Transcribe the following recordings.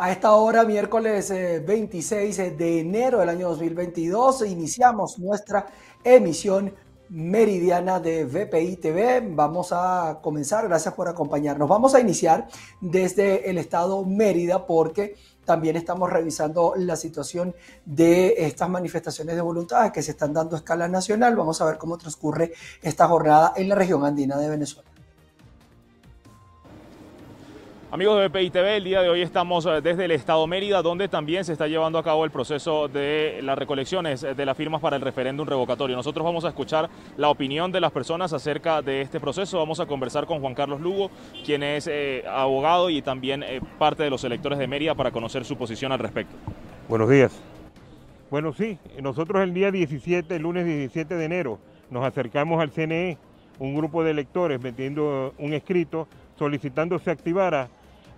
A esta hora, miércoles 26 eh, de enero del año 2022, iniciamos nuestra emisión meridiana de VPI TV. Vamos a comenzar, gracias por acompañarnos. Vamos a iniciar desde el estado Mérida porque también estamos revisando la situación de estas manifestaciones de voluntad que se están dando a escala nacional. Vamos a ver cómo transcurre esta jornada en la región andina de Venezuela. Amigos de BPI TV, el día de hoy estamos eh, desde el Estado Mérida, donde también se está llevando a cabo el proceso de las recolecciones de las firmas para el referéndum revocatorio. Nosotros vamos a escuchar la opinión de las personas acerca de este proceso. Vamos a conversar con Juan Carlos Lugo, quien es eh, abogado y también eh, parte de los electores de Mérida para conocer su posición al respecto. Buenos días. Bueno, sí, nosotros el día 17, el lunes 17 de enero, nos acercamos al CNE, un grupo de electores metiendo un escrito solicitando se activara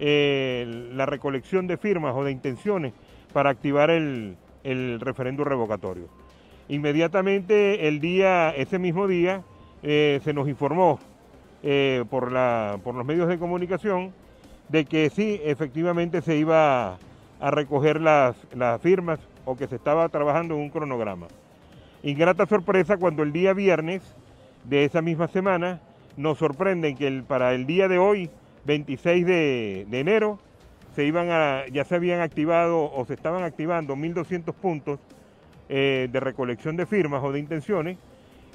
la recolección de firmas o de intenciones para activar el, referéndum revocatorio. Inmediatamente el día, ese mismo día, eh, se nos informó eh, por, los medios de comunicación de que sí, efectivamente se iba a recoger las, firmas o que se estaba trabajando en un cronograma. Ingrata sorpresa cuando el día viernes de esa misma semana nos sorprenden que el, para el día de hoy 26 de, enero se iban a, ya se habían activado o se estaban activando 1.200 puntos eh, de recolección de firmas o de intenciones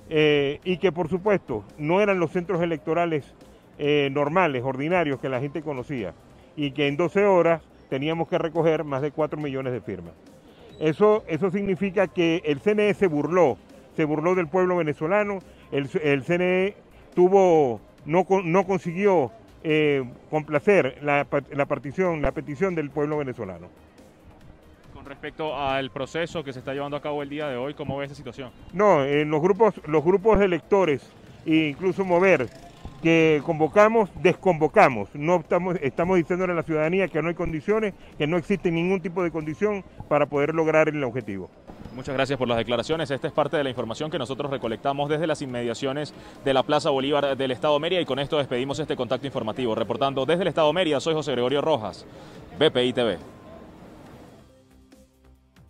eh, y que por supuesto no eran los centros electorales eh, normales, ordinarios que la gente conocía y que en 12 horas teníamos que recoger más de 4 millones de firmas. Eso, eso significa que el CNE se burló, se burló del pueblo venezolano, el, CNE tuvo, no, no consiguió eh, complacer la, la, partición, la petición del pueblo venezolano. Con respecto al proceso que se está llevando a cabo el día de hoy, ¿cómo ve esa situación? No, en los grupos, los grupos de electores e incluso mover que convocamos, desconvocamos. No estamos, estamos diciéndole a la ciudadanía que no hay condiciones, que no existe ningún tipo de condición para poder lograr el objetivo. Muchas gracias por las declaraciones. Esta es parte de la información que nosotros recolectamos desde las inmediaciones de la Plaza Bolívar del Estado Mérida y con esto despedimos este contacto informativo. Reportando desde el Estado Mérida, soy José Gregorio Rojas, BPI TV.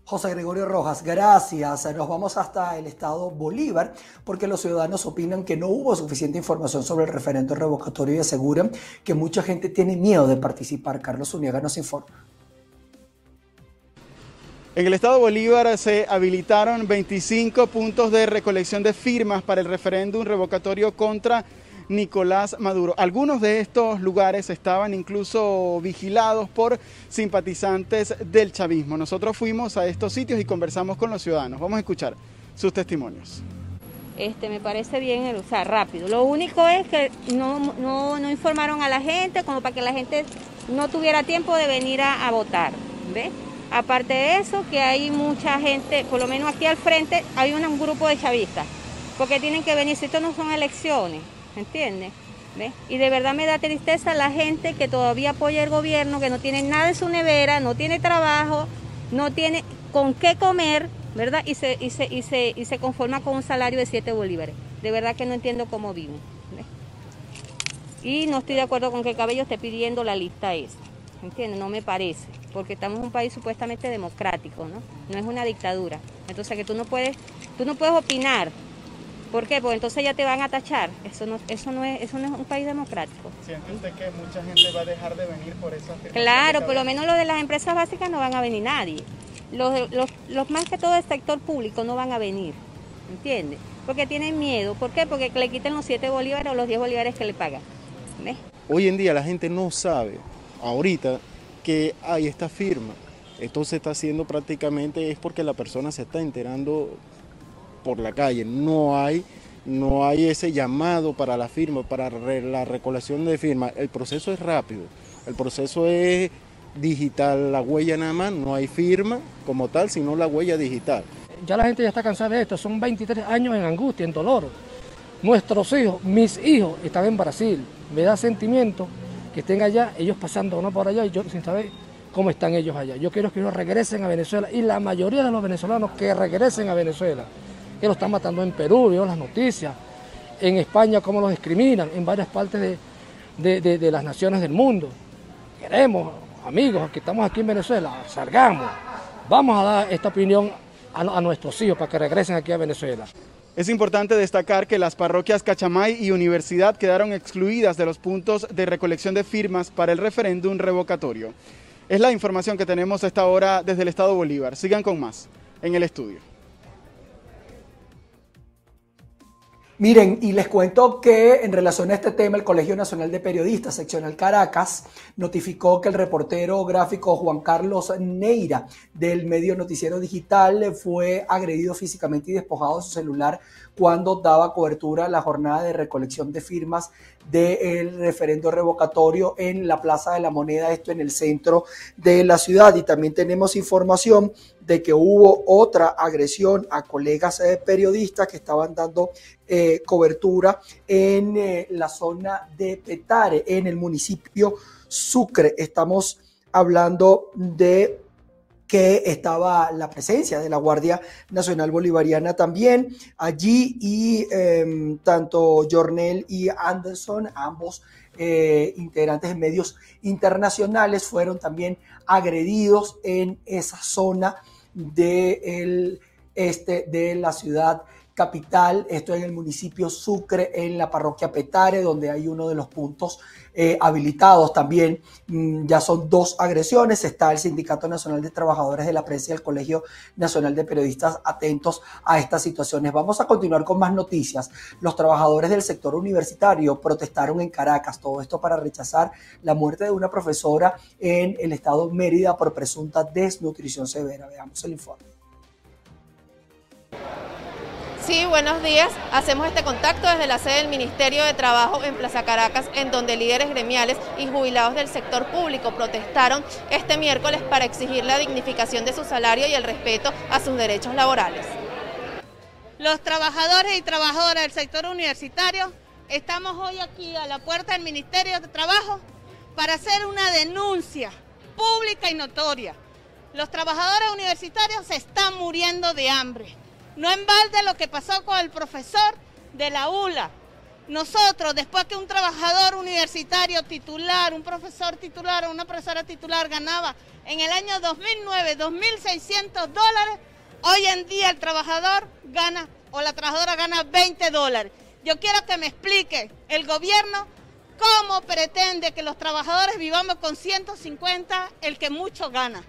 José Gregorio Rojas, gracias. Nos vamos hasta el estado Bolívar porque los ciudadanos opinan que no hubo suficiente información sobre el referendo revocatorio y aseguran que mucha gente tiene miedo de participar. Carlos Uniaga nos informa. En el estado Bolívar se habilitaron 25 puntos de recolección de firmas para el referéndum revocatorio contra Nicolás Maduro. Algunos de estos lugares estaban incluso vigilados por simpatizantes del chavismo. Nosotros fuimos a estos sitios y conversamos con los ciudadanos. Vamos a escuchar sus testimonios. Este, me parece bien el usar rápido. Lo único es que no, no, informaron a la gente como para que la gente no tuviera tiempo de venir a, votar. ¿Ves? Aparte de eso, que hay mucha gente, por lo menos aquí al frente, hay un, grupo de chavistas, porque tienen que venir, si esto no son elecciones, ¿entiendes? Y de verdad me da tristeza la gente que todavía apoya el gobierno, que no tiene nada en su nevera, no tiene trabajo, no tiene con qué comer, ¿verdad? Y se, y se, y se, y se conforma con un salario de 7 bolívares. De verdad que no entiendo cómo viven. Y no estoy de acuerdo con que el Cabello esté pidiendo la lista esa. ¿Entiendes? No me parece porque estamos en un país supuestamente democrático, ¿no? No es una dictadura. Entonces que tú no puedes, tú no puedes opinar. ¿Por qué? Porque entonces ya te van a tachar. Eso no, eso no es, eso no es un país democrático. ¿Siente usted que mucha gente va a dejar de venir por eso? Claro, por lo menos los de las empresas básicas no van a venir nadie. Los, los, los más que todo del sector público no van a venir. ¿Entiendes? Porque tienen miedo. ¿Por qué? Porque le quiten los 7 bolívares o los 10 bolívares que le pagan. ¿Ves? Hoy en día la gente no sabe, ahorita, que hay esta firma. Esto se está haciendo prácticamente es porque la persona se está enterando por la calle. No hay, no hay ese llamado para la firma, para la recolección de firmas. El proceso es rápido. El proceso es digital, la huella nada más, no hay firma como tal, sino la huella digital. Ya la gente ya está cansada de esto, son 23 años en angustia, en dolor. Nuestros hijos, mis hijos están en Brasil, me da sentimiento que estén allá, ellos pasando uno por allá y yo sin saber cómo están ellos allá. Yo quiero que ellos regresen a Venezuela y la mayoría de los venezolanos que regresen a Venezuela, que los están matando en Perú, veo las noticias, en España cómo los discriminan, en varias partes de, las naciones del mundo. Queremos amigos que estamos aquí en Venezuela, salgamos, vamos a dar esta opinión a, a nuestros hijos para que regresen aquí a Venezuela. Es importante destacar que las parroquias Cachamay y Universidad quedaron excluidas de los puntos de recolección de firmas para el referéndum revocatorio. Es la información que tenemos a esta hora desde el Estado Bolívar. Sigan con más en el estudio. Miren, y les cuento que en relación a este tema, el Colegio Nacional de Periodistas, seccional Caracas, notificó que el reportero gráfico Juan Carlos Neira del medio Noticiero Digital fue agredido físicamente y despojado de su celular cuando daba cobertura a la jornada de recolección de firmas del referendo revocatorio en la Plaza de la Moneda, esto en el centro de la ciudad. Y también tenemos información de que hubo otra agresión a colegas eh, periodistas que estaban dando eh, cobertura en eh, la zona de Petare, en el municipio Sucre. Estamos hablando de que estaba la presencia de la Guardia Nacional Bolivariana también allí y em, tanto Jornel y Anderson, ambos eh, integrantes de medios internacionales, fueron también agredidos en esa zona del este de la ciudad capital, esto en el municipio Sucre, en la parroquia Petare, donde hay uno de los puntos eh, habilitados también. Mm, ya son dos agresiones. Está el Sindicato Nacional de Trabajadores de la Prensa y el Colegio Nacional de Periodistas atentos a estas situaciones. Vamos a continuar con más noticias. Los trabajadores del sector universitario protestaron en Caracas, todo esto para rechazar la muerte de una profesora en el estado Mérida por presunta desnutrición severa. Veamos el informe. Sí, buenos días. Hacemos este contacto desde la sede del Ministerio de Trabajo en Plaza Caracas, en donde líderes gremiales y jubilados del sector público protestaron este miércoles para exigir la dignificación de su salario y el respeto a sus derechos laborales. Los trabajadores y trabajadoras del sector universitario estamos hoy aquí a la puerta del Ministerio de Trabajo para hacer una denuncia pública y notoria. Los trabajadores universitarios se están muriendo de hambre. No en balde lo que pasó con el profesor de la ULA. Nosotros, después que un trabajador universitario titular, un profesor titular o una profesora titular ganaba en el año 2009 2.600 dólares, hoy en día el trabajador gana o la trabajadora gana 20 dólares. Yo quiero que me explique el gobierno cómo pretende que los trabajadores vivamos con 150 el que mucho gana.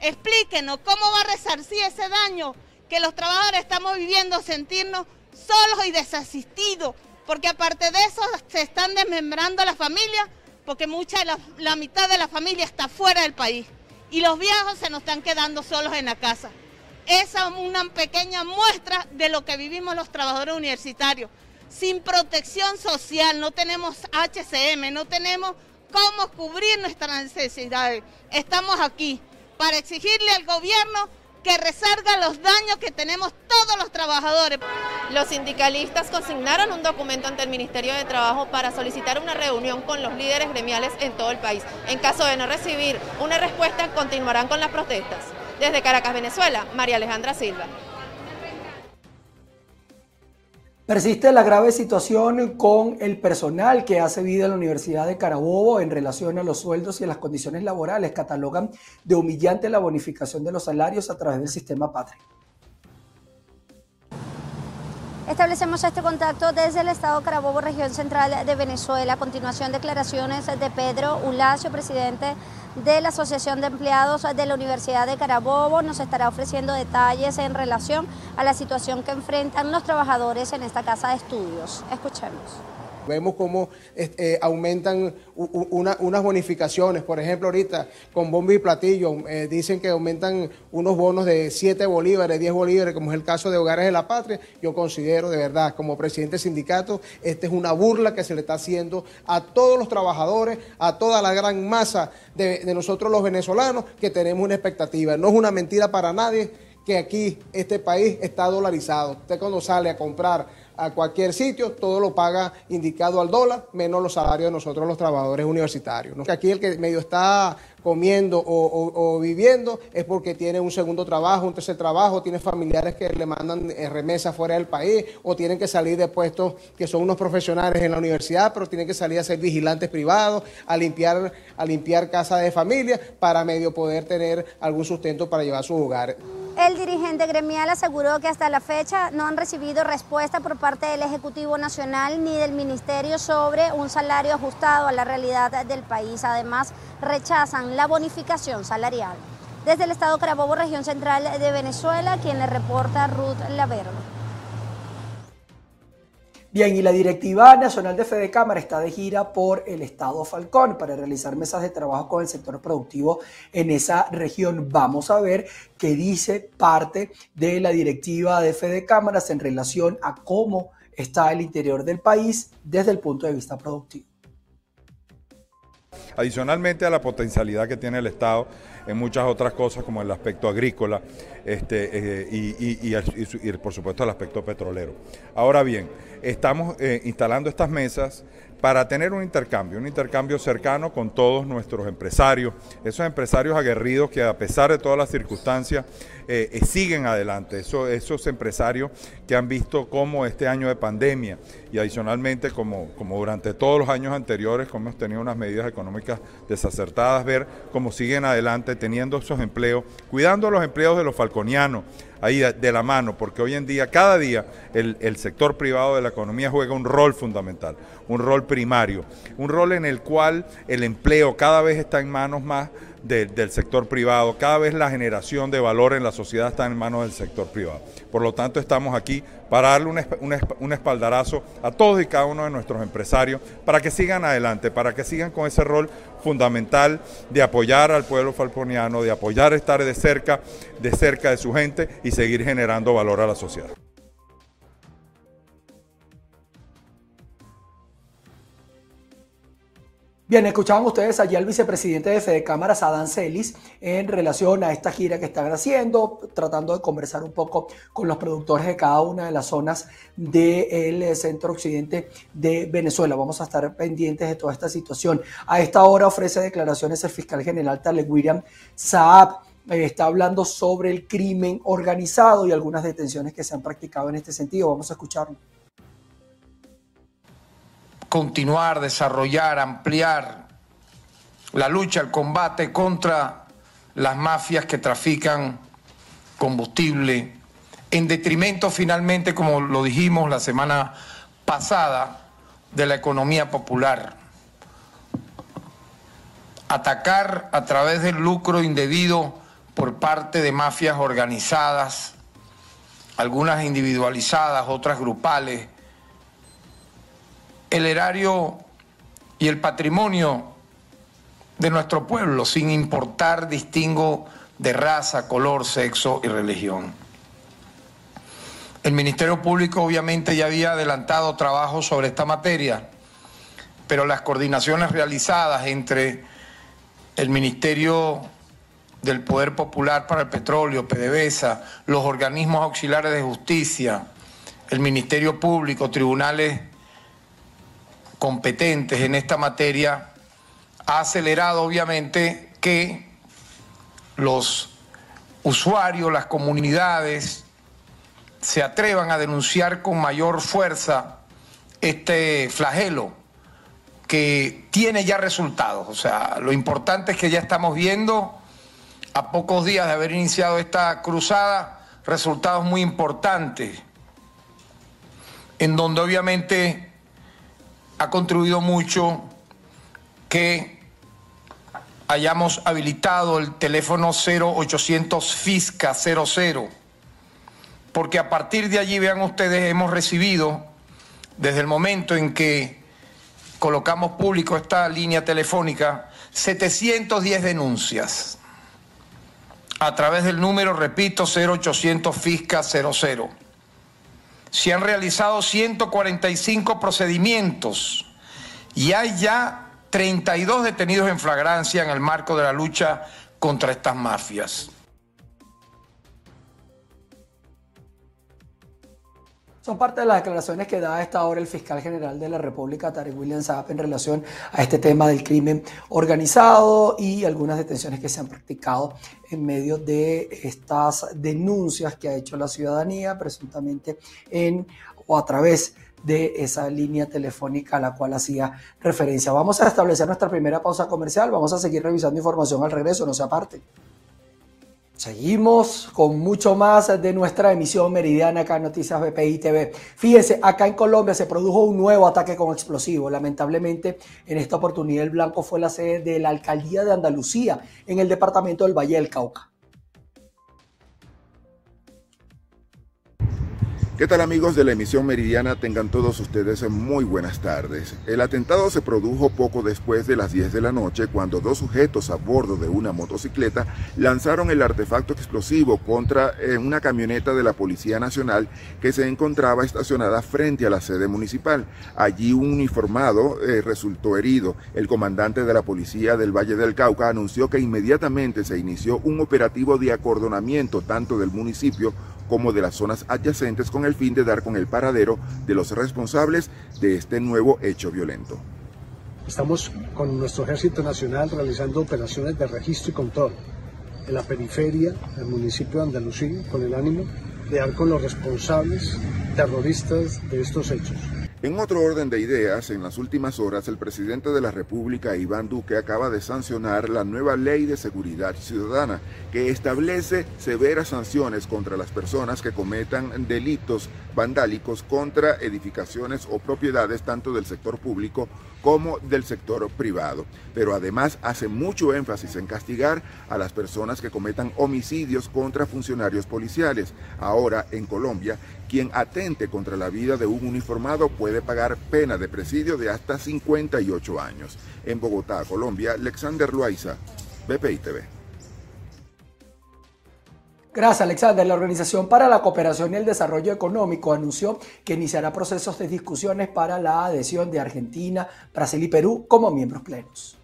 Explíquenos cómo va a resarcir ese daño que los trabajadores estamos viviendo sentirnos solos y desasistidos, porque aparte de eso se están desmembrando las familias, porque mucha la, la mitad de la familia está fuera del país y los viejos se nos están quedando solos en la casa. Esa es una pequeña muestra de lo que vivimos los trabajadores universitarios. Sin protección social, no tenemos HCM, no tenemos cómo cubrir nuestras necesidades. Estamos aquí para exigirle al gobierno que resarga los daños que tenemos todos los trabajadores. Los sindicalistas consignaron un documento ante el Ministerio de Trabajo para solicitar una reunión con los líderes gremiales en todo el país. En caso de no recibir una respuesta, continuarán con las protestas. Desde Caracas, Venezuela, María Alejandra Silva. Persiste la grave situación con el personal que hace vida en la Universidad de Carabobo en relación a los sueldos y a las condiciones laborales. Catalogan de humillante la bonificación de los salarios a través del sistema Patria. Establecemos este contacto desde el Estado Carabobo, región central de Venezuela. A continuación, declaraciones de Pedro Ulacio, presidente de la Asociación de Empleados de la Universidad de Carabobo. Nos estará ofreciendo detalles en relación a la situación que enfrentan los trabajadores en esta casa de estudios. Escuchemos. Vemos cómo eh, aumentan unas bonificaciones, por ejemplo, ahorita con bombo y platillo, eh, dicen que aumentan unos bonos de 7 bolívares, 10 bolívares, como es el caso de Hogares de la Patria. Yo considero de verdad, como presidente sindicato, esta es una burla que se le está haciendo a todos los trabajadores, a toda la gran masa de nosotros los venezolanos, que tenemos una expectativa. No es una mentira para nadie que aquí este país está dolarizado. Usted cuando sale a comprar a cualquier sitio, todo lo paga indicado al dólar, menos los salarios de nosotros los trabajadores universitarios. Aquí el que medio está comiendo o, viviendo es porque tiene un segundo trabajo, un tercer trabajo, tiene familiares que le mandan eh, remesas fuera del país o tienen que salir de puestos que son unos profesionales en la universidad, pero tienen que salir a ser vigilantes privados, a limpiar, a limpiar casas de familia para medio poder tener algún sustento para llevar a sus hogares. El dirigente gremial aseguró que hasta la fecha no han recibido respuesta por parte del Ejecutivo Nacional ni del Ministerio sobre un salario ajustado a la realidad del país. Además, rechazan la bonificación salarial. Desde el Estado Carabobo, región central de Venezuela, quien le reporta Ruth Laverde. Bien, y la Directiva Nacional de Fede Cámara está de gira por el Estado Falcón para realizar mesas de trabajo con el sector productivo en esa región. Vamos a ver qué dice parte de la Directiva de Fede Cámaras en relación a cómo está el interior del país desde el punto de vista productivo. Adicionalmente a la potencialidad que tiene el Estado en muchas otras cosas como el aspecto agrícola este, eh, y, por supuesto el aspecto petrolero. Ahora bien, estamos eh, instalando estas mesas para tener un intercambio, un intercambio cercano con todos nuestros empresarios, esos empresarios aguerridos que a pesar de todas las circunstancias eh, eh, siguen adelante, esos empresarios que han visto cómo este año de pandemia y adicionalmente como, como durante todos los años anteriores, como hemos tenido unas medidas económicas desacertadas, ver cómo siguen adelante teniendo esos empleos, cuidando los empleos de los falconianos, ahí de la mano, porque hoy en día, cada día, el, el, sector privado de la economía juega un rol fundamental, un rol primario, un rol en el cual el empleo cada vez está en manos más del sector privado, cada vez la generación de valor en la sociedad está en manos del sector privado. Por lo tanto, estamos aquí para darle un, un, espaldarazo a todos y cada uno de nuestros empresarios para que sigan adelante, para que sigan con ese rol fundamental de apoyar al pueblo falconiano, de apoyar estar de cerca, de cerca de su gente y seguir generando valor a la sociedad. Bien, escuchaban ustedes allí al vicepresidente de Fede Cámaras, Adán Celis, en relación a esta gira que están haciendo, tratando de conversar un poco con los productores de cada una de las zonas del centro occidente de Venezuela. Vamos a estar pendientes de toda esta situación. A esta hora ofrece declaraciones el fiscal general Tale William Saab. Eh, está hablando sobre el crimen organizado y algunas detenciones que se han practicado en este sentido. Vamos a escucharlo continuar, desarrollar, ampliar la lucha, el combate contra las mafias que trafican combustible, en detrimento finalmente, como lo dijimos la semana pasada, de la economía popular. Atacar a través del lucro indebido por parte de mafias organizadas, algunas individualizadas, otras grupales, el erario y el patrimonio de nuestro pueblo, sin importar distingo de raza, color, sexo y religión. El Ministerio Público obviamente ya había adelantado trabajo sobre esta materia, pero las coordinaciones realizadas entre el Ministerio del Poder Popular para el Petróleo, PDVSA, los organismos auxiliares de justicia, el Ministerio Público, tribunales competentes en esta materia ha acelerado obviamente que los usuarios, las comunidades, se atrevan a denunciar con mayor fuerza este flagelo que tiene ya resultados. O sea, lo importante es que ya estamos viendo, a pocos días de haber iniciado esta cruzada, resultados muy importantes, en donde obviamente ha contribuido mucho que hayamos habilitado el teléfono 0800 FISCA 00, porque a partir de allí, vean ustedes, hemos recibido, desde el momento en que colocamos público esta línea telefónica, 710 denuncias. A través del número, repito, 0800 FISCA 00 se han realizado 145 procedimientos y hay ya 32 detenidos en flagrancia en el marco de la lucha contra estas mafias. Son parte de las declaraciones que da a esta hora el fiscal general de la República, Tarek William Saab, en relación a este tema del crimen organizado y algunas detenciones que se han practicado en medio de estas denuncias que ha hecho la ciudadanía, presuntamente en o a través de esa línea telefónica a la cual hacía referencia. Vamos a establecer nuestra primera pausa comercial, vamos a seguir revisando información al regreso, no se aparte. Seguimos con mucho más de nuestra emisión meridiana acá en Noticias BPI TV. Fíjense, acá en Colombia se produjo un nuevo ataque con explosivos. Lamentablemente, en esta oportunidad el blanco fue la sede de la alcaldía de Andalucía en el departamento del Valle del Cauca. ¿Qué tal amigos de la emisión meridiana? Tengan todos ustedes muy buenas tardes. El atentado se produjo poco después de las 10 de la noche cuando dos sujetos a bordo de una motocicleta lanzaron el artefacto explosivo contra eh, una camioneta de la Policía Nacional que se encontraba estacionada frente a la sede municipal. Allí un uniformado eh, resultó herido. El comandante de la Policía del Valle del Cauca anunció que inmediatamente se inició un operativo de acordonamiento tanto del municipio como de las zonas adyacentes con el fin de dar con el paradero de los responsables de este nuevo hecho violento. Estamos con nuestro Ejército Nacional realizando operaciones de registro y control en la periferia del municipio de Andalucía con el ánimo de dar con los responsables terroristas de estos hechos. En otro orden de ideas, en las últimas horas el presidente de la República, Iván Duque, acaba de sancionar la nueva ley de seguridad ciudadana que establece severas sanciones contra las personas que cometan delitos vandálicos contra edificaciones o propiedades tanto del sector público como del sector privado. Pero además hace mucho énfasis en castigar a las personas que cometan homicidios contra funcionarios policiales. Ahora, en Colombia, quien atente contra la vida de un uniformado puede pagar pena de presidio de hasta 58 años. En Bogotá, Colombia, Alexander Loaiza, BPI TV. Gracias, Alexander. La Organización para la Cooperación y el Desarrollo Económico anunció que iniciará procesos de discusiones para la adhesión de Argentina, Brasil y Perú como miembros plenos.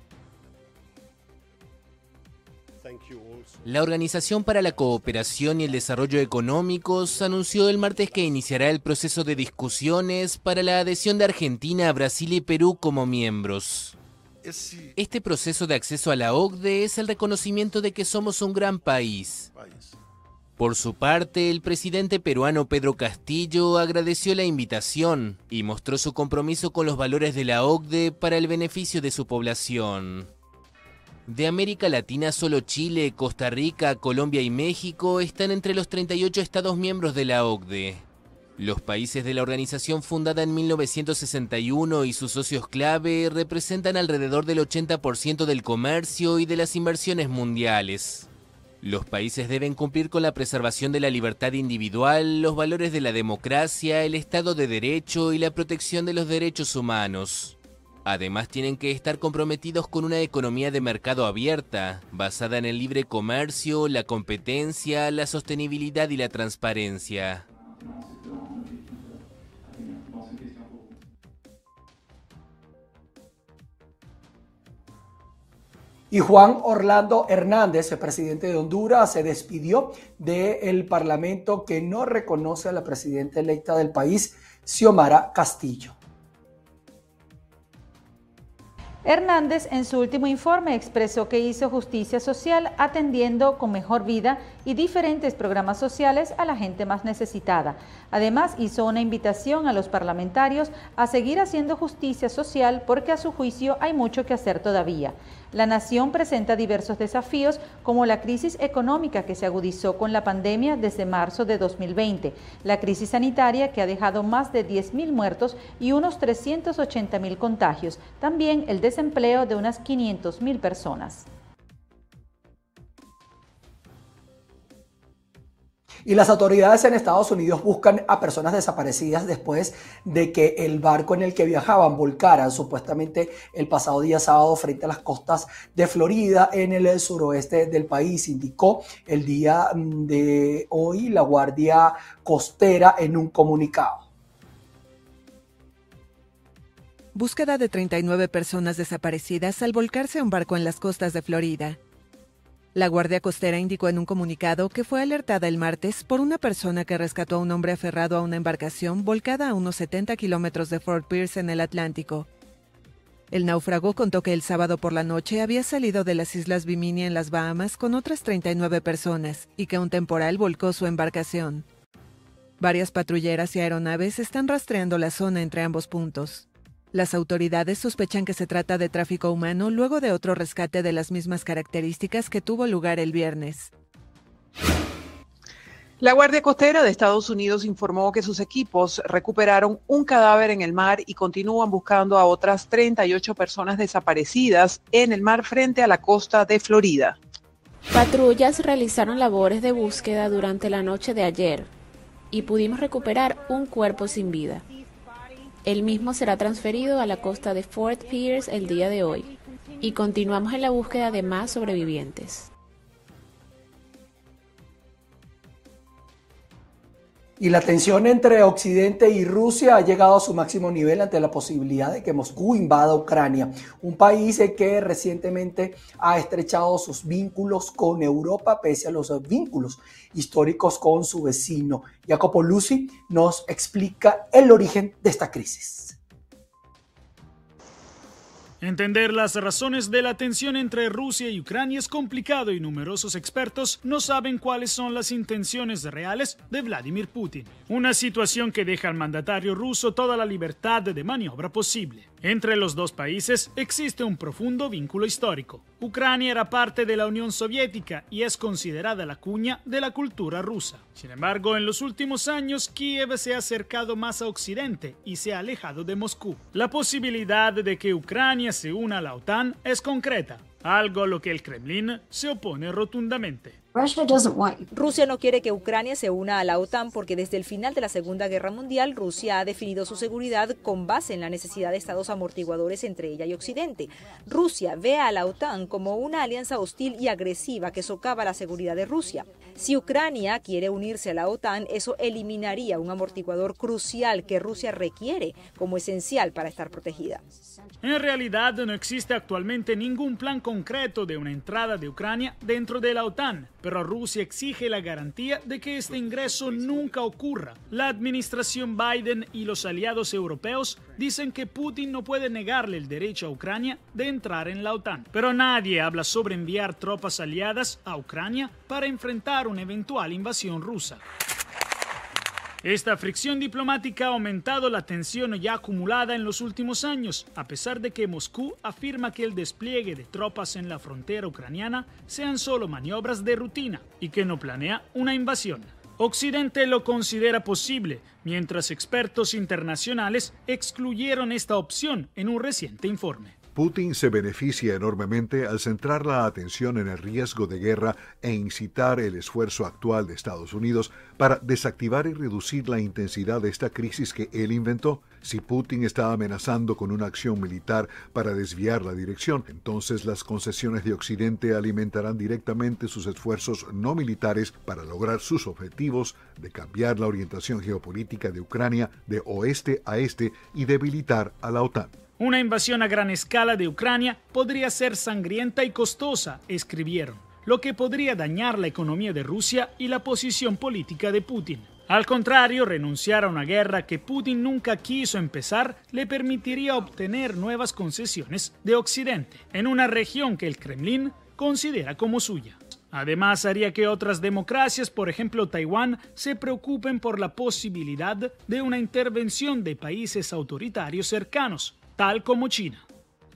La Organización para la Cooperación y el Desarrollo Económicos anunció el martes que iniciará el proceso de discusiones para la adhesión de Argentina, Brasil y Perú como miembros. Este proceso de acceso a la OCDE es el reconocimiento de que somos un gran país. Por su parte, el presidente peruano Pedro Castillo agradeció la invitación y mostró su compromiso con los valores de la OCDE para el beneficio de su población. De América Latina solo Chile, Costa Rica, Colombia y México están entre los 38 Estados miembros de la OCDE. Los países de la organización fundada en 1961 y sus socios clave representan alrededor del 80% del comercio y de las inversiones mundiales. Los países deben cumplir con la preservación de la libertad individual, los valores de la democracia, el Estado de Derecho y la protección de los derechos humanos. Además tienen que estar comprometidos con una economía de mercado abierta, basada en el libre comercio, la competencia, la sostenibilidad y la transparencia. Y Juan Orlando Hernández, el presidente de Honduras, se despidió del Parlamento que no reconoce a la presidenta electa del país, Xiomara Castillo. Hernández en su último informe expresó que hizo justicia social atendiendo con mejor vida y diferentes programas sociales a la gente más necesitada. Además, hizo una invitación a los parlamentarios a seguir haciendo justicia social porque a su juicio hay mucho que hacer todavía. La nación presenta diversos desafíos como la crisis económica que se agudizó con la pandemia desde marzo de 2020, la crisis sanitaria que ha dejado más de 10.000 muertos y unos 380.000 contagios, también el desempleo de unas 500.000 personas. Y las autoridades en Estados Unidos buscan a personas desaparecidas después de que el barco en el que viajaban volcara supuestamente el pasado día sábado frente a las costas de Florida en el suroeste del país, indicó el día mm, de hoy la Guardia Costera en un comunicado. Búsqueda de 39 personas desaparecidas al volcarse un barco en las costas de Florida. La Guardia Costera indicó en un comunicado que fue alertada el martes por una persona que rescató a un hombre aferrado a una embarcación volcada a unos 70 kilómetros de Fort Pierce en el Atlántico. El náufrago contó que el sábado por la noche había salido de las Islas Bimini en las Bahamas con otras 39 personas y que un temporal volcó su embarcación. Varias patrulleras y aeronaves están rastreando la zona entre ambos puntos. Las autoridades sospechan que se trata de tráfico humano luego de otro rescate de las mismas características que tuvo lugar el viernes. La Guardia Costera de Estados Unidos informó que sus equipos recuperaron un cadáver en el mar y continúan buscando a otras 38 personas desaparecidas en el mar frente a la costa de Florida. Patrullas realizaron labores de búsqueda durante la noche de ayer y pudimos recuperar un cuerpo sin vida. El mismo será transferido a la costa de Fort Pierce el día de hoy y continuamos en la búsqueda de más sobrevivientes. Y la tensión entre Occidente y Rusia ha llegado a su máximo nivel ante la posibilidad de que Moscú invada Ucrania, un país que recientemente ha estrechado sus vínculos con Europa pese a los vínculos históricos con su vecino. Jacopo Lucy nos explica el origen de esta crisis. Entender las razones de la tensión entre Rusia y Ucrania es complicado y numerosos expertos no saben cuáles son las intenciones reales de Vladimir Putin. Una situación que deja al mandatario ruso toda la libertad de maniobra posible. Entre los dos países existe un profundo vínculo histórico. Ucrania era parte de la Unión Soviética y es considerada la cuña de la cultura rusa. Sin embargo, en los últimos años Kiev se ha acercado más a Occidente y se ha alejado de Moscú. La posibilidad de que Ucrania se una a la OTAN es concreta, algo a lo que el Kremlin se opone rotundamente. Rusia no quiere que Ucrania se una a la OTAN porque desde el final de la Segunda Guerra Mundial Rusia ha definido su seguridad con base en la necesidad de estados amortiguadores entre ella y Occidente. Rusia ve a la OTAN como una alianza hostil y agresiva que socava la seguridad de Rusia. Si Ucrania quiere unirse a la OTAN, eso eliminaría un amortiguador crucial que Rusia requiere como esencial para estar protegida. En realidad no existe actualmente ningún plan concreto de una entrada de Ucrania dentro de la OTAN pero Rusia exige la garantía de que este ingreso nunca ocurra. La administración Biden y los aliados europeos dicen que Putin no puede negarle el derecho a Ucrania de entrar en la OTAN, pero nadie habla sobre enviar tropas aliadas a Ucrania para enfrentar una eventual invasión rusa. Esta fricción diplomática ha aumentado la tensión ya acumulada en los últimos años, a pesar de que Moscú afirma que el despliegue de tropas en la frontera ucraniana sean solo maniobras de rutina y que no planea una invasión. Occidente lo considera posible, mientras expertos internacionales excluyeron esta opción en un reciente informe. Putin se beneficia enormemente al centrar la atención en el riesgo de guerra e incitar el esfuerzo actual de Estados Unidos para desactivar y reducir la intensidad de esta crisis que él inventó. Si Putin está amenazando con una acción militar para desviar la dirección, entonces las concesiones de Occidente alimentarán directamente sus esfuerzos no militares para lograr sus objetivos de cambiar la orientación geopolítica de Ucrania de oeste a este y debilitar a la OTAN. Una invasión a gran escala de Ucrania podría ser sangrienta y costosa, escribieron, lo que podría dañar la economía de Rusia y la posición política de Putin. Al contrario, renunciar a una guerra que Putin nunca quiso empezar le permitiría obtener nuevas concesiones de Occidente en una región que el Kremlin considera como suya. Además, haría que otras democracias, por ejemplo Taiwán, se preocupen por la posibilidad de una intervención de países autoritarios cercanos, tal como China.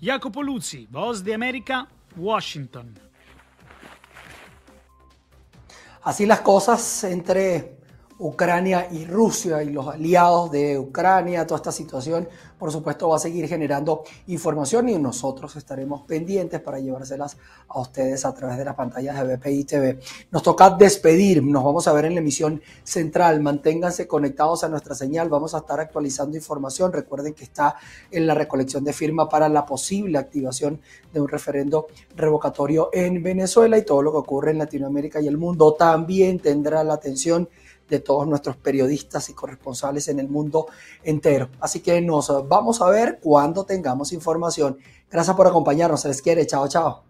Jacopo Luzzi, Voz de América, Washington. Así las cosas entre Ucrania y Rusia y los aliados de Ucrania, toda esta situación, por supuesto, va a seguir generando información y nosotros estaremos pendientes para llevárselas a ustedes a través de las pantallas de BPI TV. Nos toca despedir, nos vamos a ver en la emisión central. Manténganse conectados a nuestra señal, vamos a estar actualizando información. Recuerden que está en la recolección de firma para la posible activación de un referendo revocatorio en Venezuela y todo lo que ocurre en Latinoamérica y el mundo también tendrá la atención de todos nuestros periodistas y corresponsales en el mundo entero. Así que nos vamos a ver cuando tengamos información. Gracias por acompañarnos, se les quiere, chao, chao.